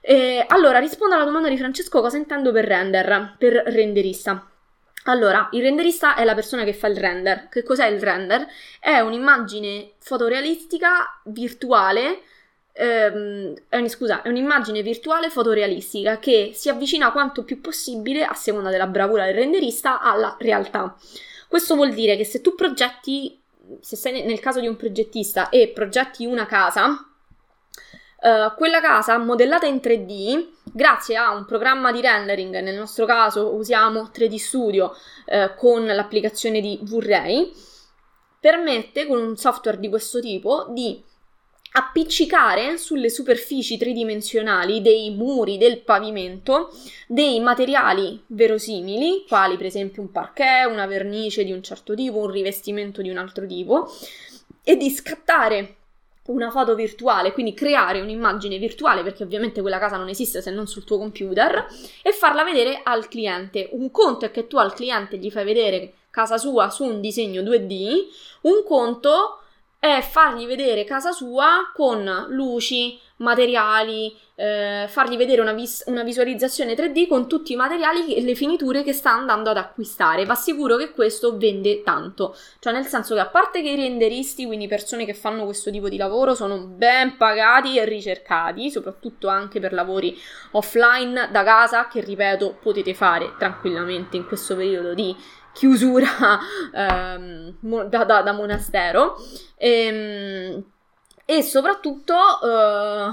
Eh, allora, rispondo alla domanda di Francesco cosa intendo per render, per renderista. Allora, il renderista è la persona che fa il render. Che cos'è il render? È un'immagine fotorealistica virtuale. Ehm, è, scusa, è un'immagine virtuale fotorealistica che si avvicina quanto più possibile, a seconda della bravura del renderista, alla realtà. Questo vuol dire che se tu progetti, se sei nel caso di un progettista e progetti una casa, Uh, quella casa modellata in 3D, grazie a un programma di rendering, nel nostro caso usiamo 3D Studio uh, con l'applicazione di V-Ray, permette con un software di questo tipo di appiccicare sulle superfici tridimensionali dei muri del pavimento dei materiali verosimili, quali per esempio un parquet, una vernice di un certo tipo, un rivestimento di un altro tipo, e di scattare una foto virtuale, quindi creare un'immagine virtuale, perché ovviamente quella casa non esiste se non sul tuo computer, e farla vedere al cliente. Un conto è che tu al cliente gli fai vedere casa sua su un disegno 2D, un conto è fargli vedere casa sua con luci, materiali, eh, fargli vedere una, vis- una, visualizzazione 3D con tutti i materiali e le finiture che sta andando ad acquistare. Va sicuro che questo vende tanto. Cioè, nel senso che a parte che i renderisti, quindi persone che fanno questo tipo di lavoro, sono ben pagati e ricercati, soprattutto anche per lavori offline da casa, che ripeto, potete fare tranquillamente in questo periodo di chiusura ehm, da, da, da, monastero. Ehm, e soprattutto uh,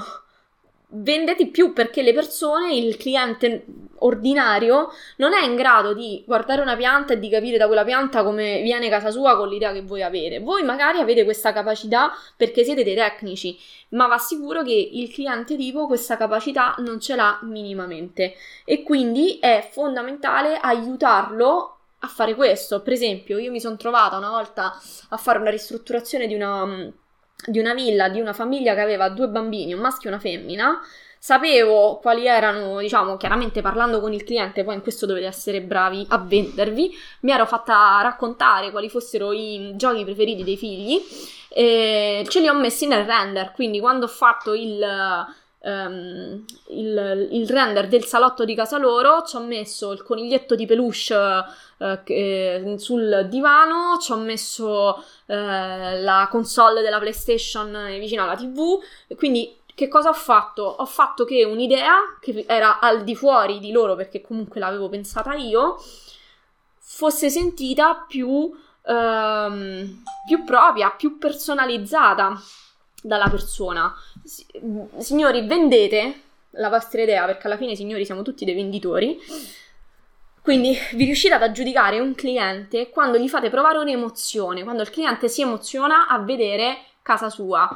vende di più perché le persone, il cliente ordinario, non è in grado di guardare una pianta e di capire da quella pianta come viene casa sua con l'idea che voi avete. Voi magari avete questa capacità perché siete dei tecnici, ma va sicuro che il cliente tipo questa capacità non ce l'ha minimamente e quindi è fondamentale aiutarlo a fare questo. Per esempio, io mi sono trovata una volta a fare una ristrutturazione di una di una villa di una famiglia che aveva due bambini, un maschio e una femmina. Sapevo quali erano, diciamo, chiaramente parlando con il cliente, poi in questo dovete essere bravi a vendervi. Mi ero fatta raccontare quali fossero i giochi preferiti dei figli e ce li ho messi nel render. Quindi, quando ho fatto il, um, il, il, render del salotto di casa loro, ci ho messo il coniglietto di peluche uh, che, sul divano, ci ho messo uh, la console della PlayStation vicino alla TV, quindi che cosa ho fatto? Ho fatto che un'idea, che era al di fuori di loro perché comunque l'avevo pensata io, fosse sentita più, ehm, più propria, più personalizzata dalla persona. Signori, vendete la vostra idea perché alla fine, signori, siamo tutti dei venditori. Quindi vi riuscite ad aggiudicare un cliente quando gli fate provare un'emozione, quando il cliente si emoziona a vedere casa sua.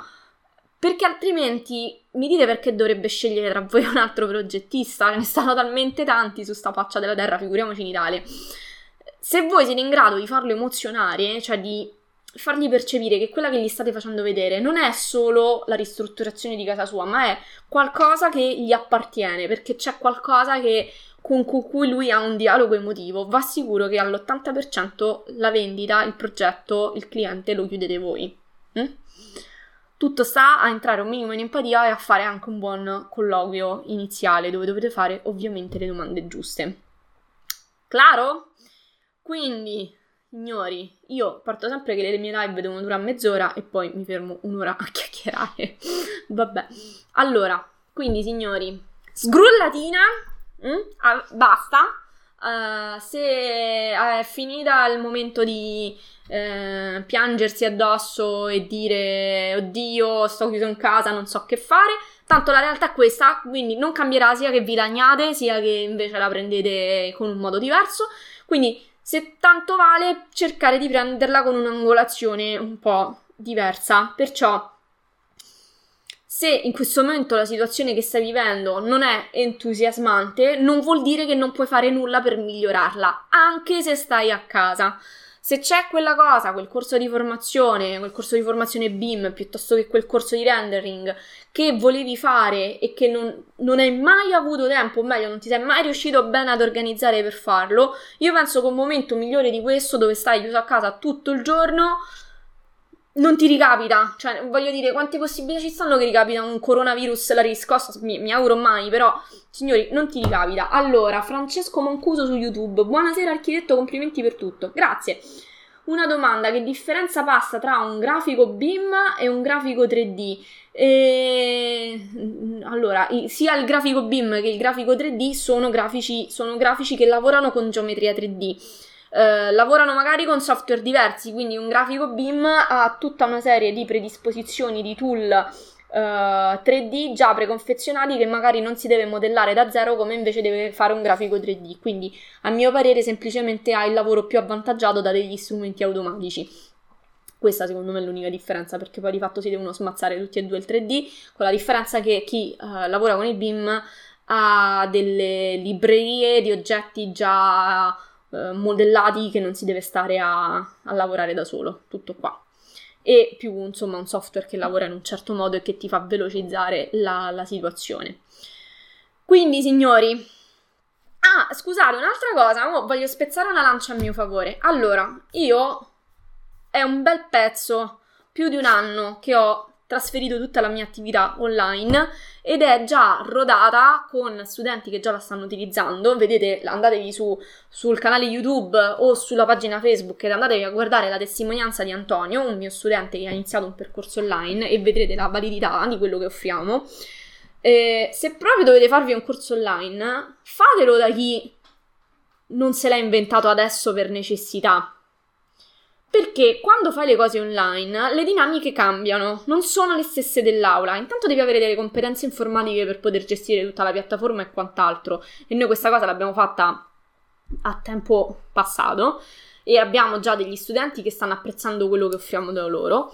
Perché altrimenti mi dite perché dovrebbe scegliere tra voi un altro progettista? Ce ne stanno talmente tanti su sta faccia della terra, figuriamoci in Italia. Se voi siete in grado di farlo emozionare, cioè di fargli percepire che quella che gli state facendo vedere non è solo la ristrutturazione di casa sua, ma è qualcosa che gli appartiene, perché c'è qualcosa che, con cui lui ha un dialogo emotivo, va sicuro che all'80% la vendita, il progetto, il cliente lo chiudete voi. Mm? Tutto sta a entrare un minimo in empatia e a fare anche un buon colloquio iniziale dove dovete fare ovviamente le domande giuste. Claro? Quindi, signori, io parto sempre che le mie live devono durare mezz'ora e poi mi fermo un'ora a chiacchierare. Vabbè. Allora, quindi, signori, sgrullatina, mm? ah, basta. Uh, se è finita il momento di eh, piangersi addosso e dire oddio sto chiuso in casa non so che fare tanto la realtà è questa quindi non cambierà sia che vi lagnate sia che invece la prendete con un modo diverso quindi se tanto vale cercare di prenderla con un'angolazione un po' diversa perciò se in questo momento la situazione che stai vivendo non è entusiasmante, non vuol dire che non puoi fare nulla per migliorarla, anche se stai a casa. Se c'è quella cosa, quel corso di formazione, quel corso di formazione BIM piuttosto che quel corso di rendering che volevi fare e che non, non hai mai avuto tempo, o meglio, non ti sei mai riuscito bene ad organizzare per farlo, io penso che un momento migliore di questo, dove stai chiuso a casa tutto il giorno, non ti ricapita, cioè voglio dire quante possibilità ci stanno che ricapita un coronavirus la riscossa, mi, mi, auguro mai, però signori non ti ricapita. Allora, Francesco Mancuso su YouTube, buonasera architetto, complimenti per tutto, grazie. Una domanda, che differenza passa tra un grafico BIM e un grafico 3D? E... Allora, sia il grafico BIM che il grafico 3D sono grafici, sono grafici che lavorano con geometria 3D eh, lavorano magari con software diversi, quindi un grafico BIM ha tutta una serie di predisposizioni di tool Uh, eh, 3D già preconfezionati che magari non si deve modellare da zero come invece deve fare un grafico 3D. Quindi, a mio parere, semplicemente ha il lavoro più avvantaggiato da degli strumenti automatici. Questa secondo me è l'unica differenza perché poi di fatto si devono smazzare tutti e due il 3D, con la differenza che chi uh, lavora con il BIM ha delle librerie di oggetti già eh, modellati che non si deve stare a, a lavorare da solo, tutto qua e più insomma un software che lavora in un certo modo e che ti fa velocizzare la, la situazione. Quindi, signori, ah, scusate, un'altra cosa, oh, voglio spezzare una lancia a mio favore. Allora, io è un bel pezzo, più di un anno che ho trasferito tutta la mia attività online ed è già rodata con studenti che già la stanno utilizzando. Vedete, andatevi su, sul canale YouTube o sulla pagina Facebook ed andatevi a guardare la testimonianza di Antonio, un mio studente che ha iniziato un percorso online e vedrete la validità di quello che offriamo. Eh, se proprio dovete farvi un corso online, fatelo da chi non se l'ha inventato adesso per necessità perché quando fai le cose online le dinamiche cambiano, non sono le stesse dell'aula. Intanto devi avere delle competenze informatiche per poter gestire tutta la piattaforma e quant'altro. E noi questa cosa l'abbiamo fatta a tempo passato e abbiamo già degli studenti che stanno apprezzando quello che offriamo da loro.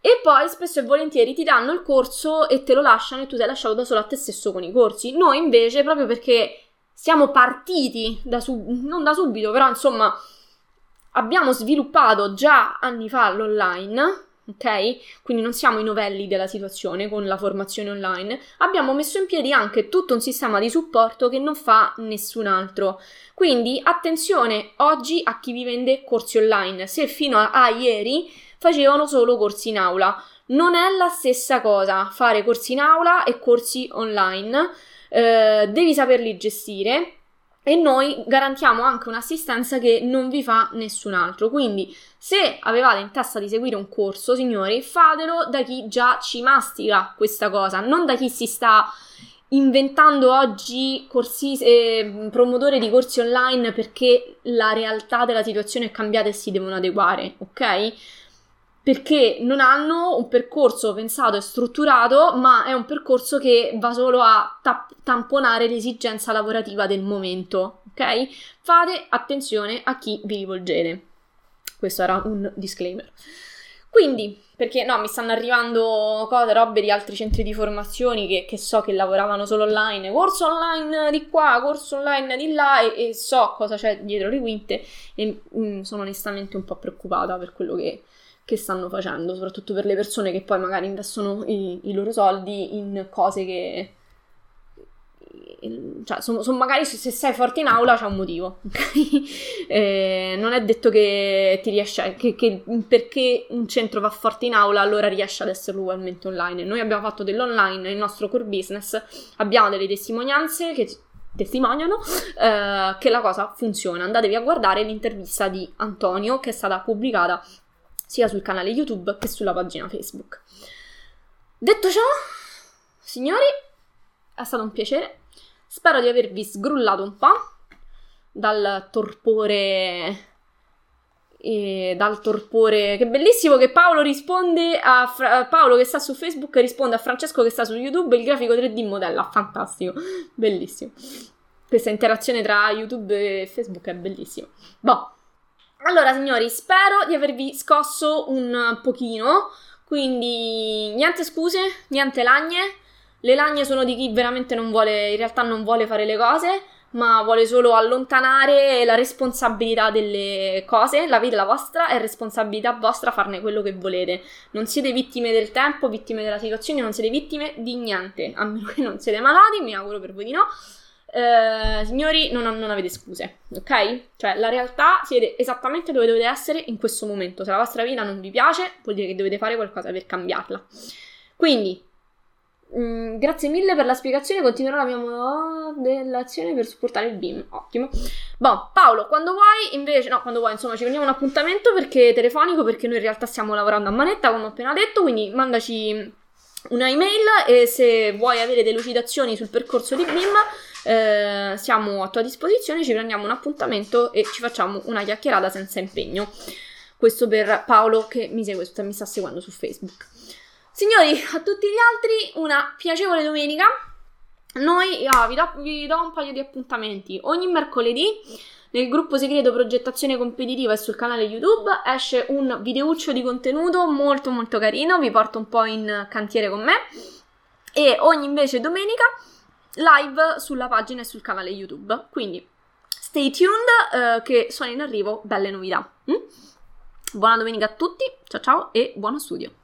E poi spesso e volentieri ti danno il corso e te lo lasciano e tu sei lasciato da solo a te stesso con i corsi. Noi invece, proprio perché siamo partiti da sub- non da subito, però insomma abbiamo sviluppato già anni fa l'online, ok? Quindi non siamo i novelli della situazione con la formazione online. Abbiamo messo in piedi anche tutto un sistema di supporto che non fa nessun altro. Quindi attenzione oggi a chi vi vende corsi online. Se fino a, a ieri facevano solo corsi in aula. Non è la stessa cosa fare corsi in aula e corsi online. Eh, devi saperli gestire e noi garantiamo anche un'assistenza che non vi fa nessun altro. Quindi, se avevate in testa di seguire un corso, signori, fatelo da chi già ci mastica questa cosa, non da chi si sta inventando oggi corsi, eh, promotori di corsi online perché la realtà della situazione è cambiata e si devono adeguare, ok? Perché non hanno un percorso pensato e strutturato, ma è un percorso che va solo a ta- tamponare l'esigenza lavorativa del momento, ok? Fate attenzione a chi vi rivolgete. Questo era un disclaimer. Quindi, perché no, mi stanno arrivando cose, robe di altri centri di formazione che, che, so che lavoravano solo online, corso online di qua, corso online di là e, e so cosa c'è dietro le quinte e mm, sono onestamente un po' preoccupata per quello che, che, stanno facendo, soprattutto per le persone che poi magari investono i, i loro soldi in cose che cioè, sono, sono magari se, sei forte in aula c'è un motivo, eh, non è detto che ti riesce, che, che, perché un centro va forte in aula allora riesce ad essere ugualmente online. Noi abbiamo fatto dell'online nel nostro core business, abbiamo delle testimonianze che testimoniano eh, che la cosa funziona. Andatevi a guardare l'intervista di Antonio che è stata pubblicata sia sul canale YouTube che sulla pagina Facebook. Detto ciò, signori, è stato un piacere Spero di avervi sgrullato un po' dal torpore. Dal torpore. Che bellissimo che Paolo risponde a Fra- Paolo che sta su Facebook risponde a Francesco che sta su YouTube. Il grafico 3D modella. Fantastico, bellissimo. Questa interazione tra YouTube e Facebook è bellissima. Boh. Allora, signori, spero di avervi scosso un pochino. Quindi, niente scuse, niente lagne. Le lagne sono di chi veramente non vuole, in realtà non vuole fare le cose, ma vuole solo allontanare la responsabilità delle cose. La vita è la vostra, è responsabilità vostra farne quello che volete. Non siete vittime del tempo, vittime della situazione, non siete vittime di niente. A meno che non siete malati, mi auguro per voi di no. Eh, signori, non, non, avete scuse, ok? Cioè, la realtà siete esattamente dove dovete essere in questo momento. Se la vostra vita non vi piace, vuol dire che dovete fare qualcosa per cambiarla. Quindi, Mm, grazie mille per la spiegazione. Continuerò la mia modellazione per supportare il BIM. Ottimo. Boh, Paolo, quando vuoi, invece, no, quando vuoi, insomma, ci prendiamo un appuntamento perché telefonico, perché noi in realtà stiamo lavorando a manetta, come ho appena detto. Quindi mandaci una email e se vuoi avere delucidazioni sul percorso di BIM, eh, siamo a tua disposizione. Ci prendiamo un appuntamento e ci facciamo una chiacchierata senza impegno. Questo per Paolo che mi segue, mi sta seguendo su Facebook. Signori, a tutti gli altri una piacevole domenica. Noi ah, vi, do, vi do un paio di appuntamenti. Ogni mercoledì nel gruppo segreto progettazione competitiva e sul canale YouTube esce un videuccio di contenuto molto molto carino, vi porto un po' in cantiere con me e ogni invece domenica live sulla pagina e sul canale YouTube. Quindi stay tuned eh, che sono in arrivo belle novità. Mm? Buona domenica a tutti, ciao ciao e buono studio.